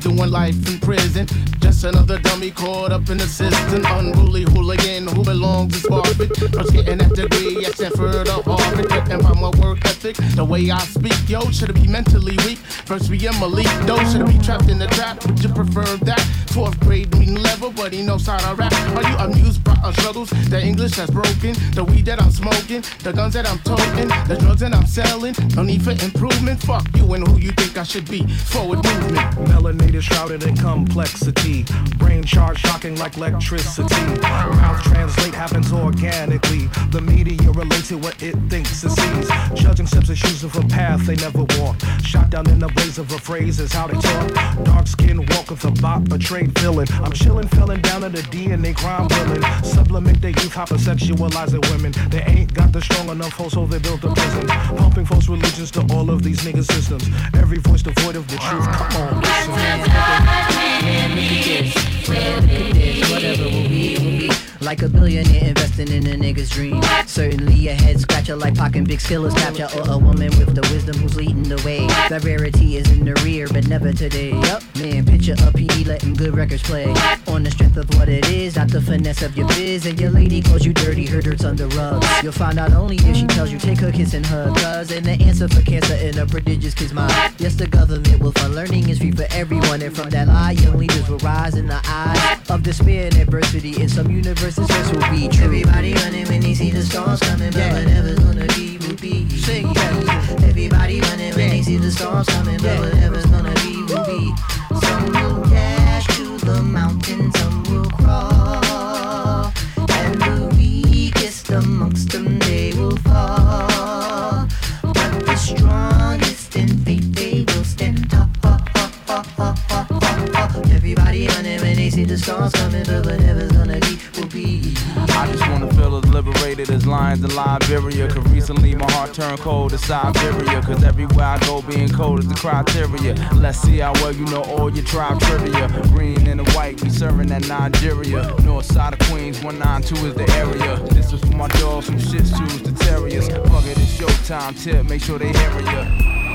Doing life in prison? Just another dummy caught up in the system. Unruly hooligan who belongs to Sparford. First getting that degree at Stanford or Harvard. And by my work ethic, the way I speak. Yo, should be mentally weak? First we am elite. Though should be trapped in the trap? Would you prefer that? Fourth grade mean level, but he knows how to rap. Are you amused by our struggles? The English that's broken, the weed that I'm smoking, the guns that I'm toting, the drugs that I'm selling. No need for improvement. Fuck you and who you think I should be. Forward movement. Melanated, shrouded in complexity. Brain charge shocking like electricity. Mouth translate happens organically. The media relates to what it thinks it sees. Judging steps and choosing for path they never walked. Shot down in the blaze of a phrase is how they talk. Dark skin walk with a a trade villain. I'm chilling, felling down at the DNA crime villain. Supplement their youth, hypersexualizing women. They ain't got the strong enough hold, so they built a prison. Pumping false religions to all of these nigga systems. Every voice devoid of the truth. Come on, listen. This. This. Whatever will be, will be. Like a billionaire investing in a nigga's dream. Certainly a head scratcher like Pac and Big Skiller's capture. Or a woman with the wisdom who's leading the way. That rarity is in the rear, but never today. Yup, man, picture a PD letting good records play. On the strength of what it is, not the finesse of your biz. And your lady calls you dirty, her dirt's the rug. You'll find out only if she tells you take her kiss and hug. Cause in the answer for cancer in a prodigious kid's mind. Yes, the government will fund learning is free for everyone. And from that lie, young leaders will rise in the eye of despair and adversity. In some universes, this will be true. Everybody running when they see the storms coming, but whatever's gonna be will be. Sing yeah. Everybody running when they see the storms coming, but whatever's gonna be will be. Some will dash to the mountain, some will crawl, and the weakest amongst them they will fall. But the strongest in faith they will stand tall. Everybody running when they see the storms coming, but whatever's gonna liberated as lions in Liberia. Cause recently my heart turned cold to Siberia. Cause everywhere I go, being cold is the criteria. Let's see how well you know all your tribe trivia. Green and the white, we serving at Nigeria. North side of Queens, 192 is the area. This is for my dogs, some shit shoes, the terriers. Fuck it, it's showtime tip, make sure they hear ya.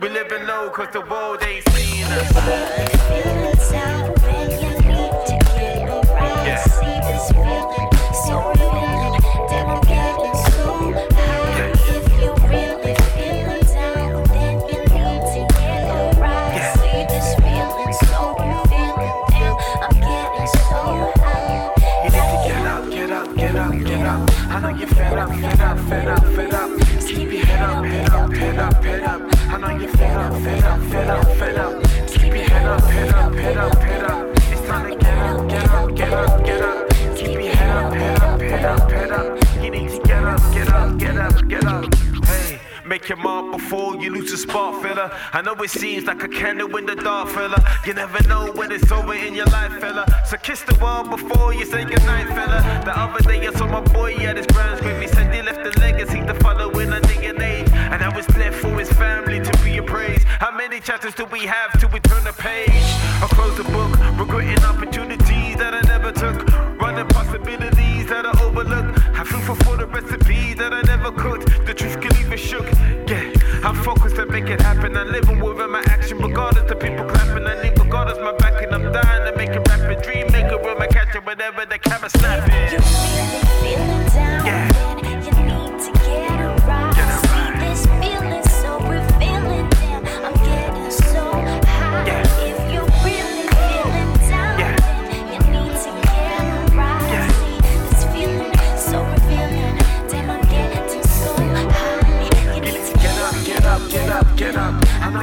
We living low, cause the world ain't seen us. Make your mark before you lose the spark, fella. I know it seems like a candle in the dark, fella. You never know when it's over in your life, fella. So kiss the world before you say goodnight, fella. The other day I saw my boy at his grounds with me. Said he left a legacy to follow in a day and I was left for his family to be appraised. How many chapters do we have to we turn the page? I close the book, regretting opportunities that I never took. Running possibilities that I overlooked. I feel for, the recipes that I never cooked. The truth can me shook. Yeah, I'm focused to make it happen. I'm living within my action, regardless of people clapping. I need regardless my back, and I'm dying to make it rapid. Dream maker with my catcher, whenever the camera snapping.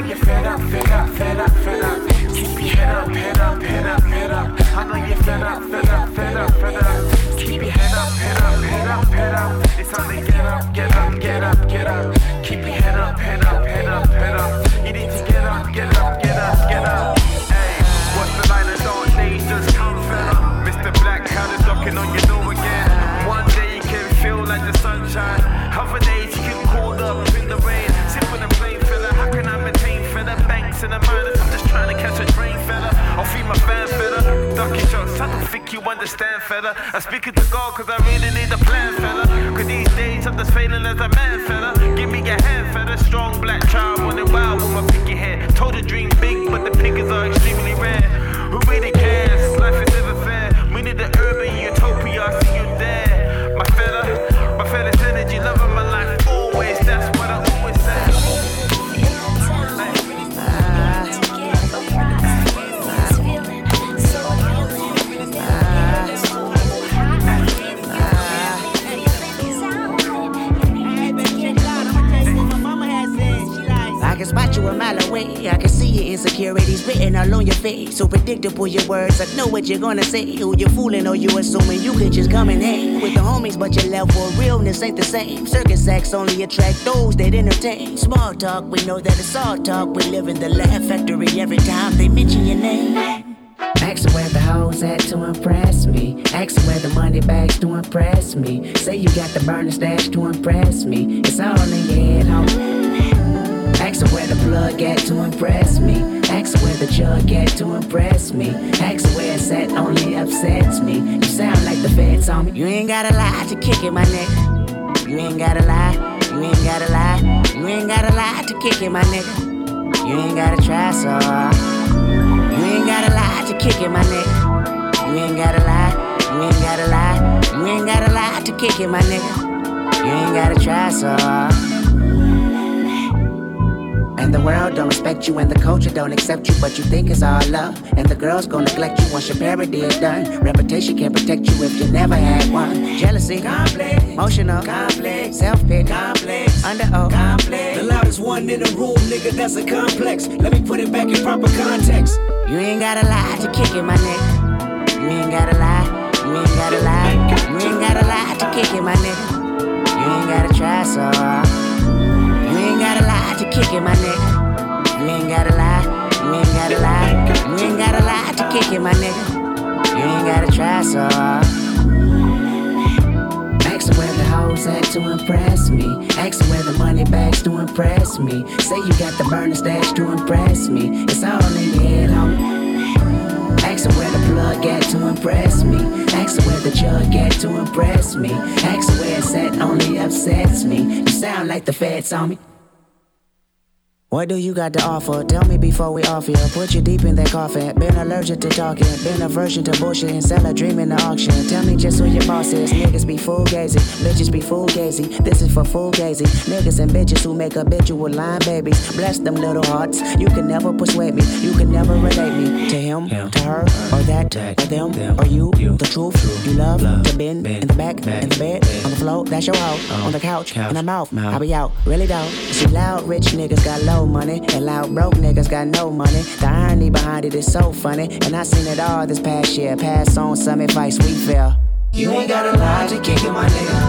Know you're fed up, fed up, fed up, fed up. Keep your head up, head up, head up, head up. I know you're fed up, fed up, I'm speaking to God cause I really need a plan, fella. Cause these days I'm just failing as a man, fella. So predictable your words. I know what you're gonna say. Who you fooling or you assuming you could just come and hang with the homies, but your level of realness ain't the same. Circus acts only attract those that entertain. Small talk, we know that it's all talk. We live in the laugh factory every time they mention your name. Ask where the hoes at to impress me. Ask where the money bags to impress me. Say you got the burner stash to impress me. It's all in your head, homie. Ask where the plug at to impress me. Where the jug at to impress me. Ask where it's at only upsets me. You sound like the feds on me. You ain't gotta lie to kick it, my nigga. You ain't gotta lie. You ain't gotta lie. You ain't gotta lie to kick it, my nigga. You ain't gotta try so hard. You ain't gotta lie to kick it, my nigga. You ain't gotta lie. You ain't gotta lie. You ain't gotta lie to kick it, my nigga. You ain't gotta try so hard. And the world don't respect you, and the culture don't accept you, but you think it's all love. And the girls gonna neglect you once your parody is done. Reputation can't protect you if you never had one. Jealousy, complex, emotional, complex, self pity, complex, under oath, complex. The loudest one in the room, nigga, that's a complex. Let me put it back in proper context. You ain't gotta lie to kick it, my nigga. You ain't gotta lie. You ain't gotta lie. You ain't gotta lie lie to kick it, my nigga. You ain't gotta try so hard. Kick it, my nigga. You ain't gotta lie. You ain't gotta lie. You ain't gotta lie to kick it, my nigga. You ain't gotta try so hard. Ask where the hoes at to impress me. Ask where the money bags to impress me. Say you got the burner stash to impress me. It's all in your head, homie. Ask where the plug at to impress me. Ask where the jug at to impress me. Ask where it's at only upsets me. You sound like the feds on me. What do you got to offer? Tell me before we off here. Put you deep in that coffin. Been allergic to talking. Been aversion to bullshit and sell a dream in the auction. Tell me just who your boss is. Niggas be full gazy. Bitches be full gazy. This is for full gazy. Niggas and bitches who make habitual line babies. Bless them little hearts. You can never persuade me. You can never relate me to him, to her, or that, or them, or you. The truth. You love love to bend in the back, in the bed, on the floor. That's your hoe. On the couch, in the mouth. I be out. Really don't. See, loud rich niggas got low money, and loud broke niggas got no money. The irony behind it is so funny, and I seen it all this past year. Pass on some advice we feel. You ain't gotta lie to kick it, my nigga.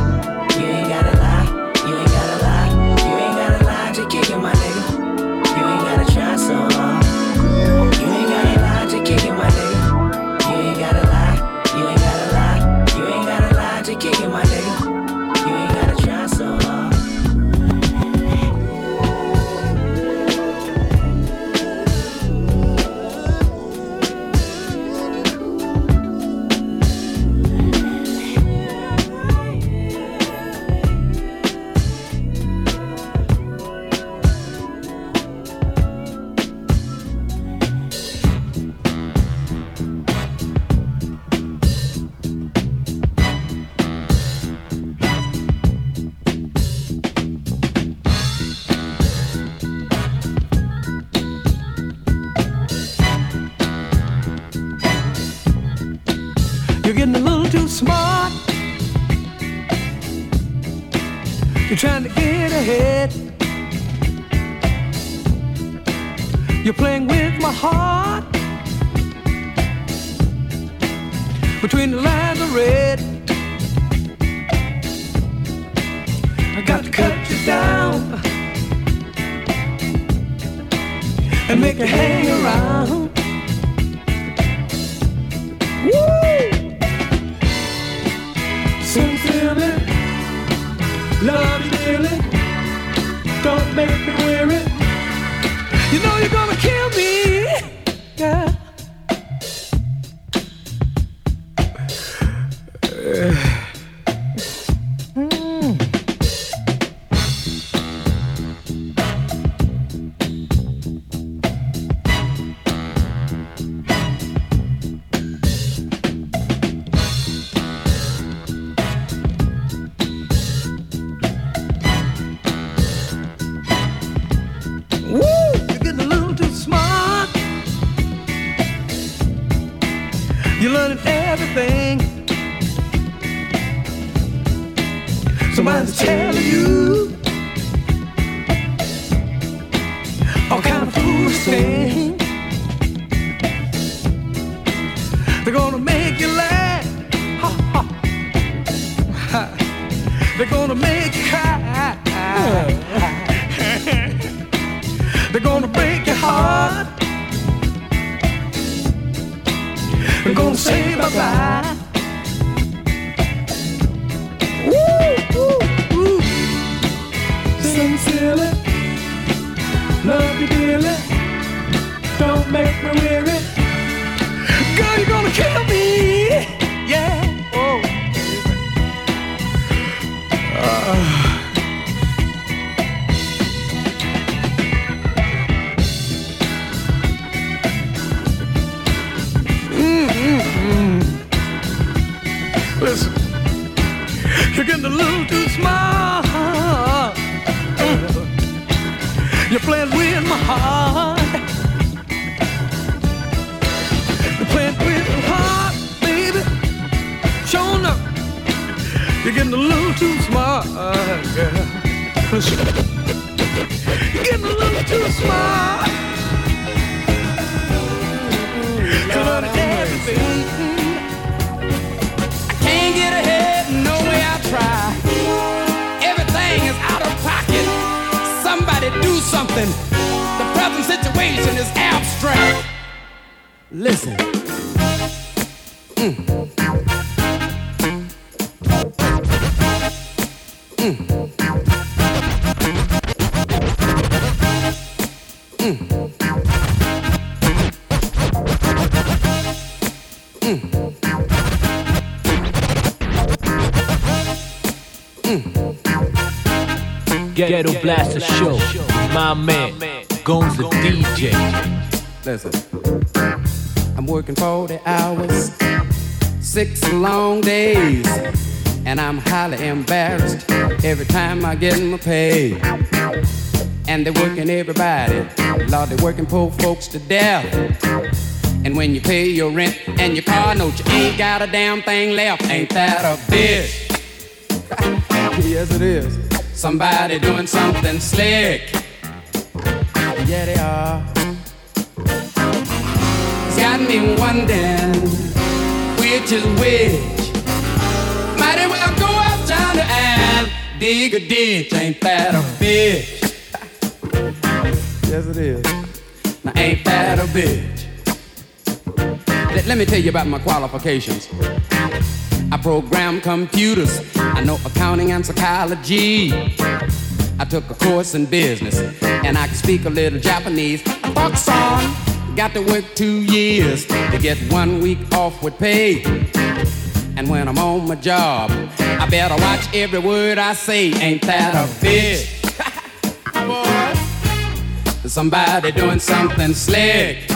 Somebody's thousand situation is abstract. Listen. Mm. Mm. Ghetto Blaster Show. My man, Gones the DJ. Listen, I'm working 40 hours, six long days, and I'm highly embarrassed every time I get my pay. And they're working everybody, Lord, they're working poor folks to death. And when you pay your rent and your car note, you ain't got a damn thing left. Ain't that a bitch? yes, it is. Somebody doing something slick. Yeah, they are. It's got me wondering which is which. Might as well go uptown and dig a ditch. Ain't that a bitch? yes, it is. Now, ain't that a bitch? Let, let me tell you about my qualifications. I program computers. I know accounting and psychology. I took a course in business and I can speak a little Japanese. Fuck son, got to work two years to get one week off with pay. And when I'm on my job, I better watch every word I say. Ain't that a bitch? Boy, somebody doing something slick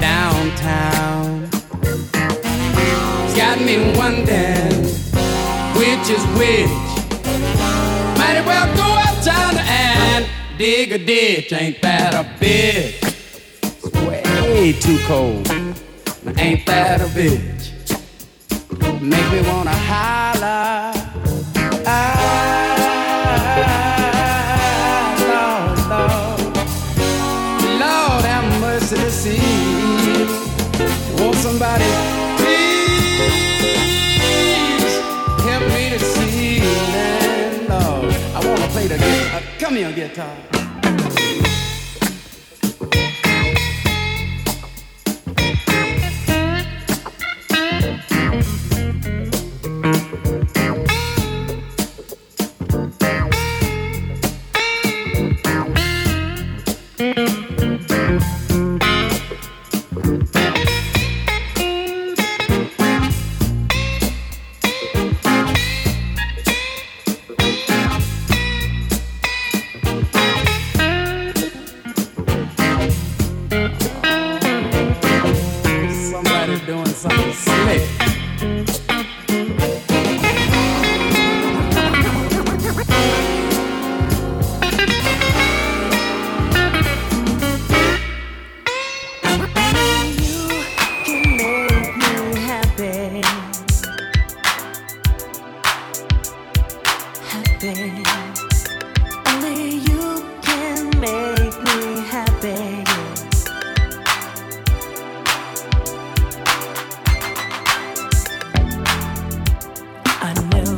downtown. It's got me wondering which is which. Well go uptown and dig a ditch. Ain't that a bitch? It's way too cold. Ain't that a bitch? Make me wanna holler. Come here, guitar.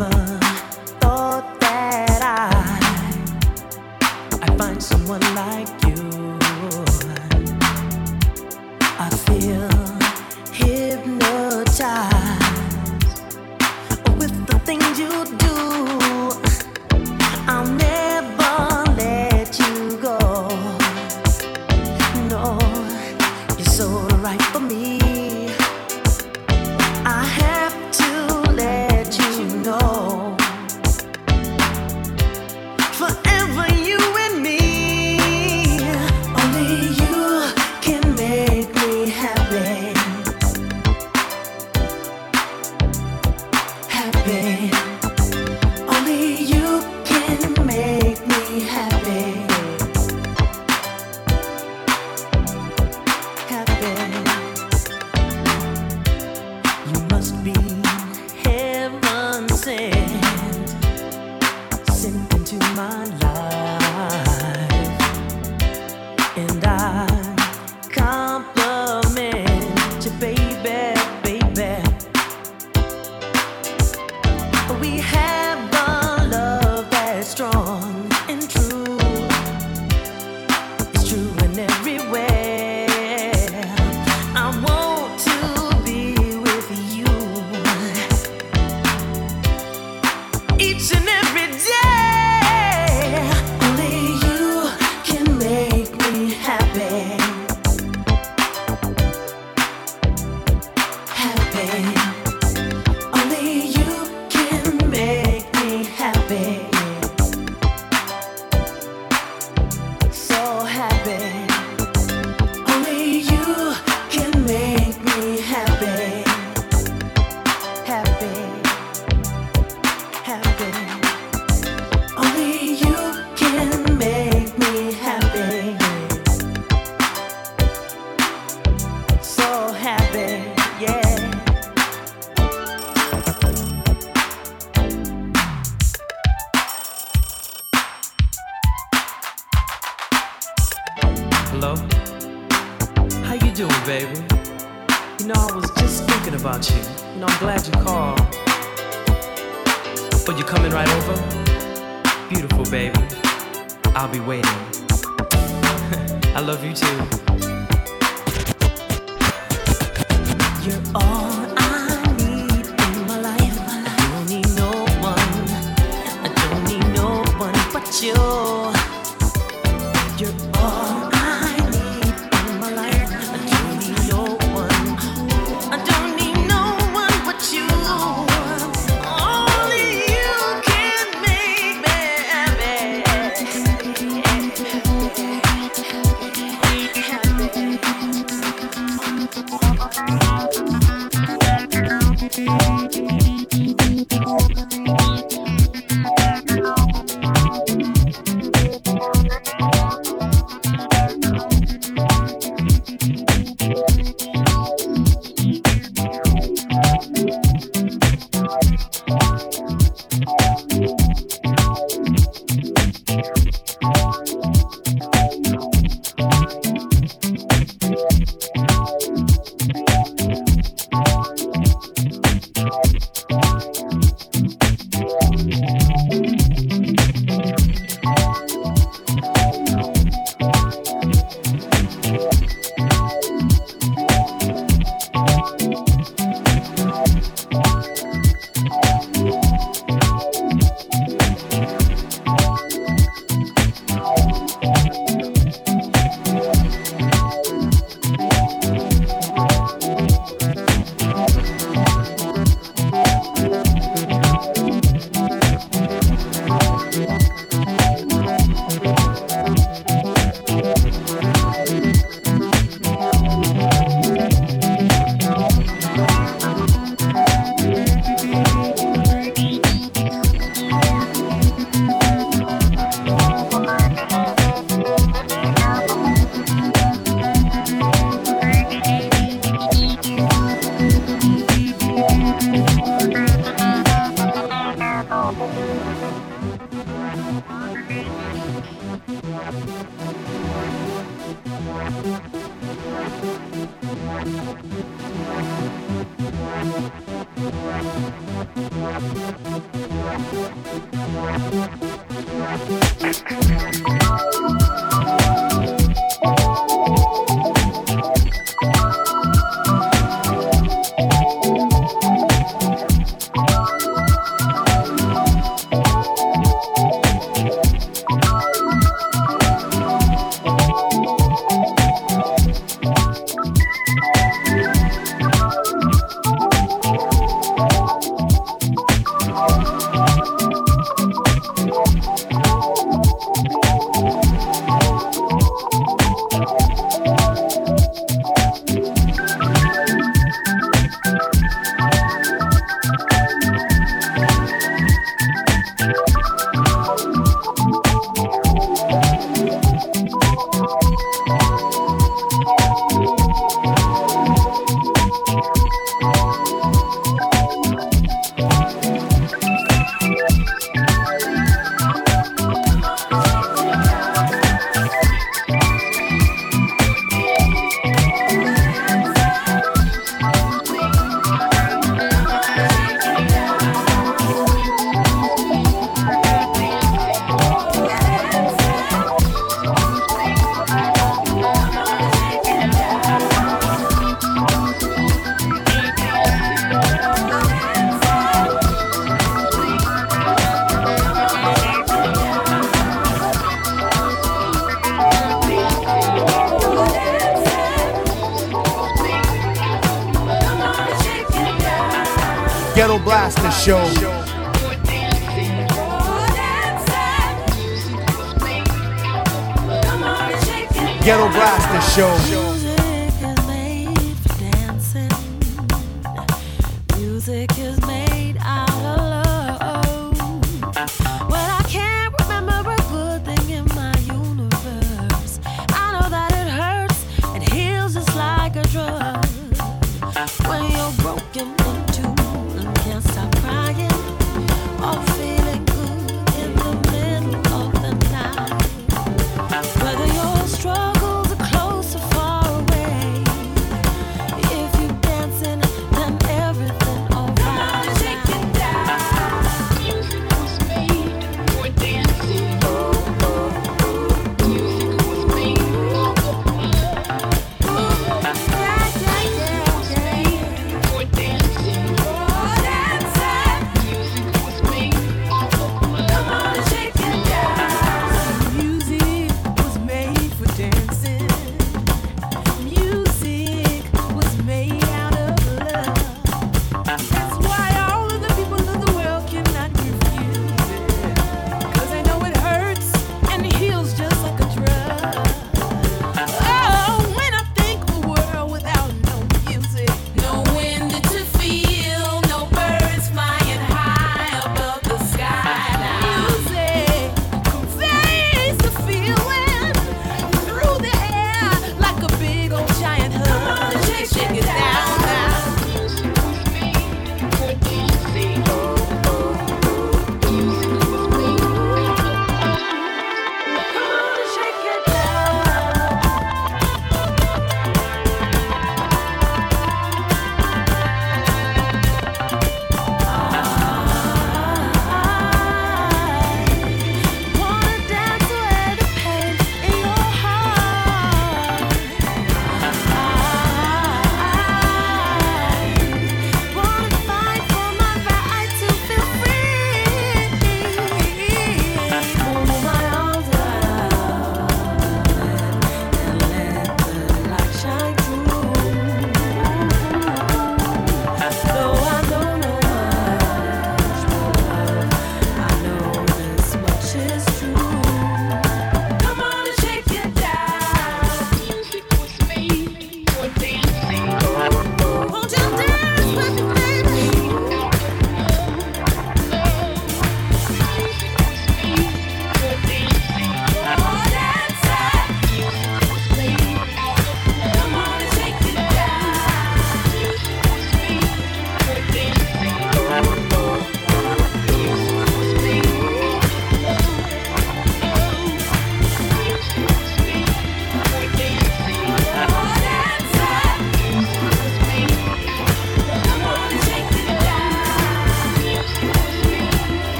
I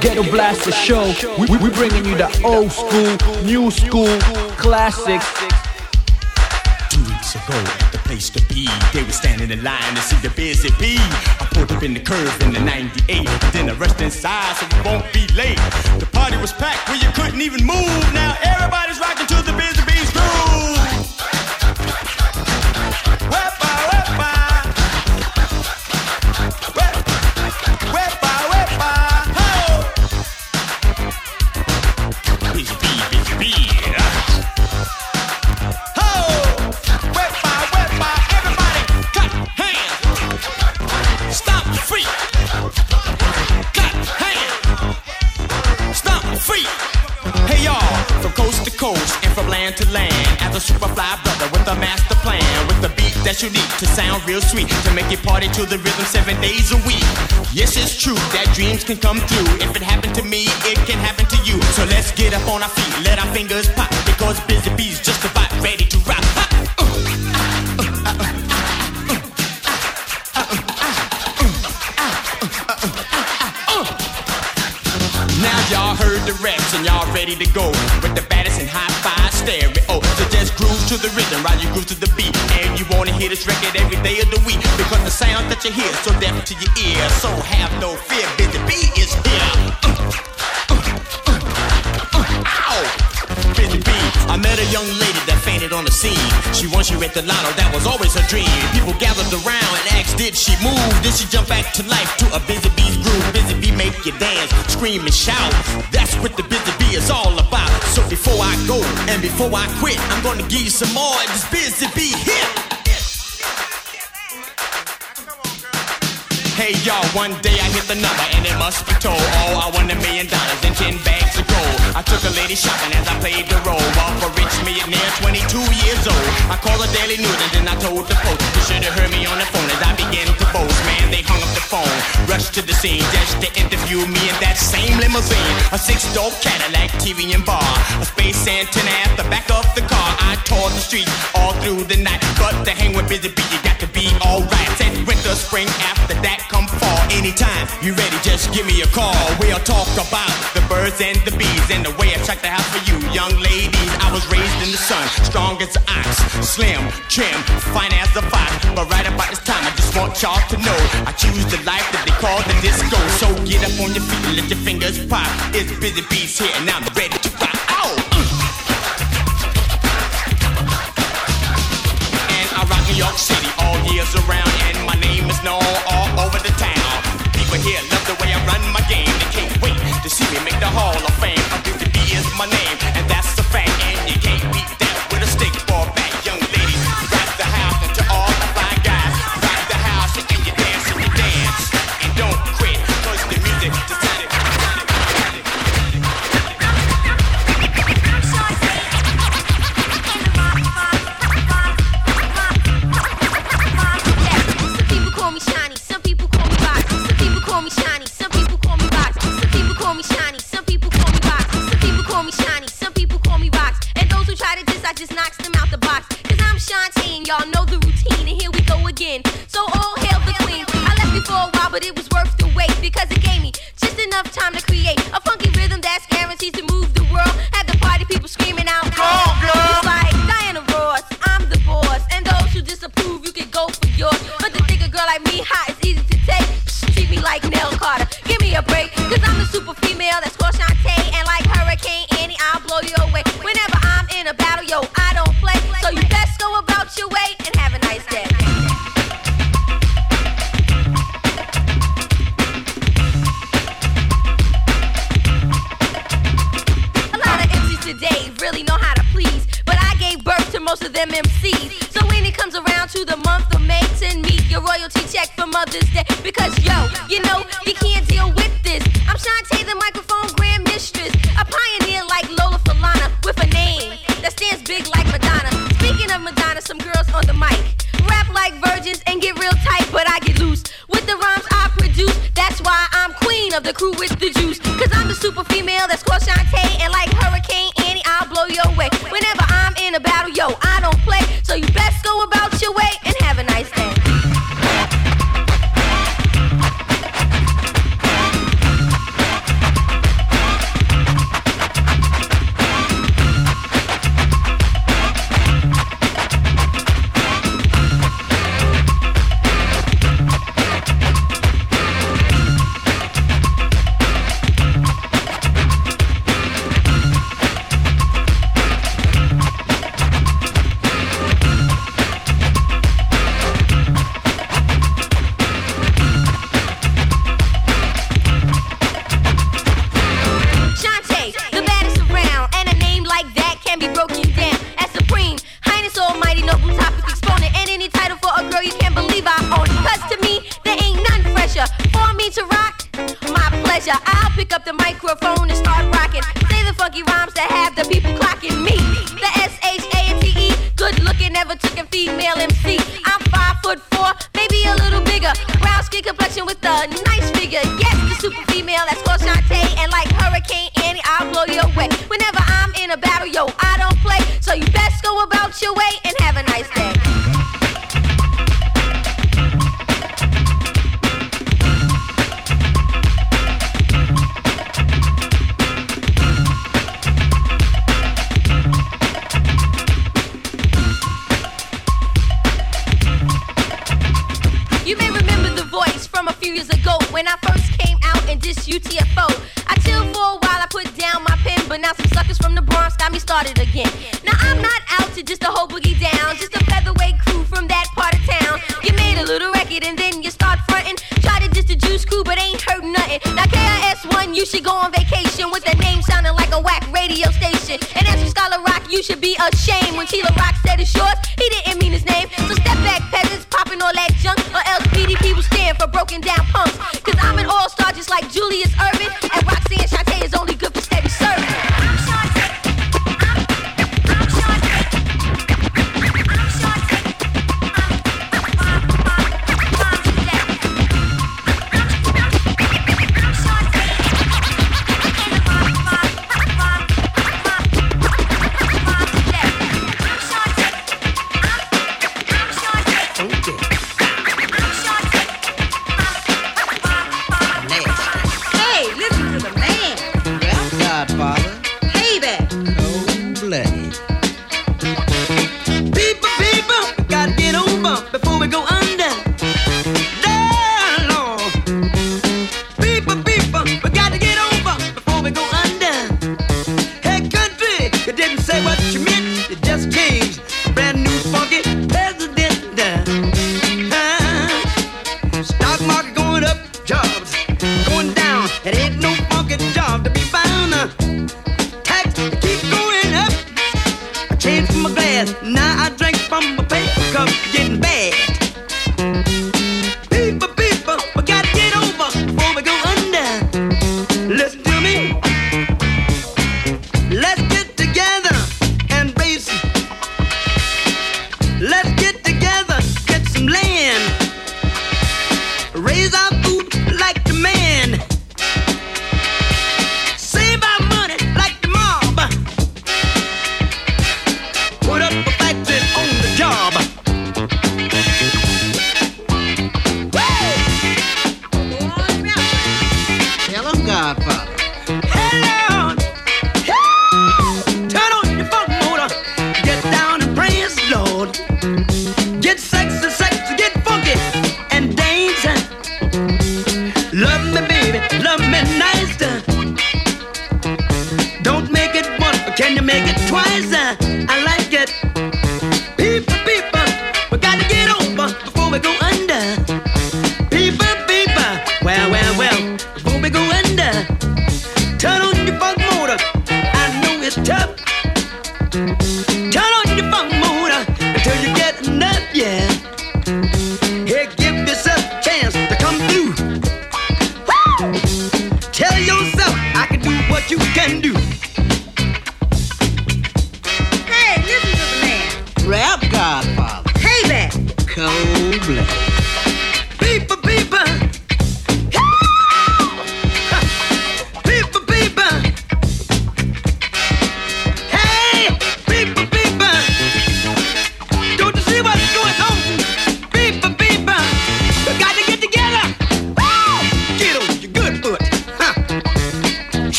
Ghetto Blaster Show. We, we, bringing you the old school, new school, classics. Two weeks ago the place to be, they were standing in line to see the busy bee. I pulled up in the curve in the 98, then I rushed inside so we won't be late. The party was packed where you couldn't even move. Now everybody's rocking to the busy bee's beat that's unique to sound real sweet, to make you party to the rhythm seven days a week. Yes, it's true that dreams can come through. If it happened to me, it can happen to you. So let's get up on our feet, let our fingers pop, because Busy Bee's just about ready to rock. Now y'all heard the reps and y'all ready to go with the baddest and high five stereo. Oh, Groove to the rhythm while you groove to the beat. And you wanna hear this record every day of the week because the sound that you hear is so deaf to your ear. So have no fear, Busy Bee is here. I met a young lady that fainted on the scene. She won, she read the lotto, that was always her dream. People gathered around and asked, did she move? Did she jump back to life to a Busy Bee's groove? Busy Bee make you dance, scream and shout. That's what the Busy Bee is all about. So before I go and before I quit, I'm gonna give you some more of this Busy Bee hit. Hey y'all, one day I hit the number and it must be told. Oh, I won a million dollars and ten bags of gold. I took a lady shopping as I played the role. Off a rich millionaire, 22 years old. I called the Daily News and then I told the folks. You should have heard me on the phone as I began to boast. Man, they hung up the phone, rushed to the scene just to interview me in that same limousine. A six-door Cadillac, TV and bar. A space antenna at the back of the car. I tore the streets all through the night. But to hang with Busy Bee, you got to be alright. Said winter, spring, after that come fall. Anytime you ready, just give me a call. We'll talk about the birds and the bees and the way I check the house for you, young ladies. I was raised in the sun, strong as an ox, slim, trim, fine as a fox. But right about this time, I just want y'all to know I choose the life that they call the disco. So get up on your feet and let your fingers pop. It's Busy Bees here, and I'm ready to rock. York City all years around, and my name is known all over the town. People here love the way I run my game. They can't wait to see me make the Hall of Fame. Busy Bee is my name, and that's the microphone and start rocking. Say the funky rhymes that have the people clocking me. The S H A T E, good looking, never took a female MC. I'm five foot four, maybe a little bigger. Brown skin complexion with a nice figure. Yes, the super female that's called Shante, and like Hurricane Annie, I'll blow your way. Whenever I'm in a battle, yo, I don't play, so you best go about your way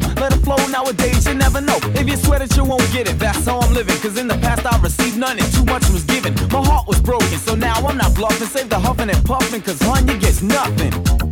flow. Let it flow nowadays, you never know. If you swear that you won't get it, that's how I'm living. Cause in the past I received none and too much was given. My heart was broken, so now I'm not bluffing. Save the huffing and puffing, cause hun, you gets nothing.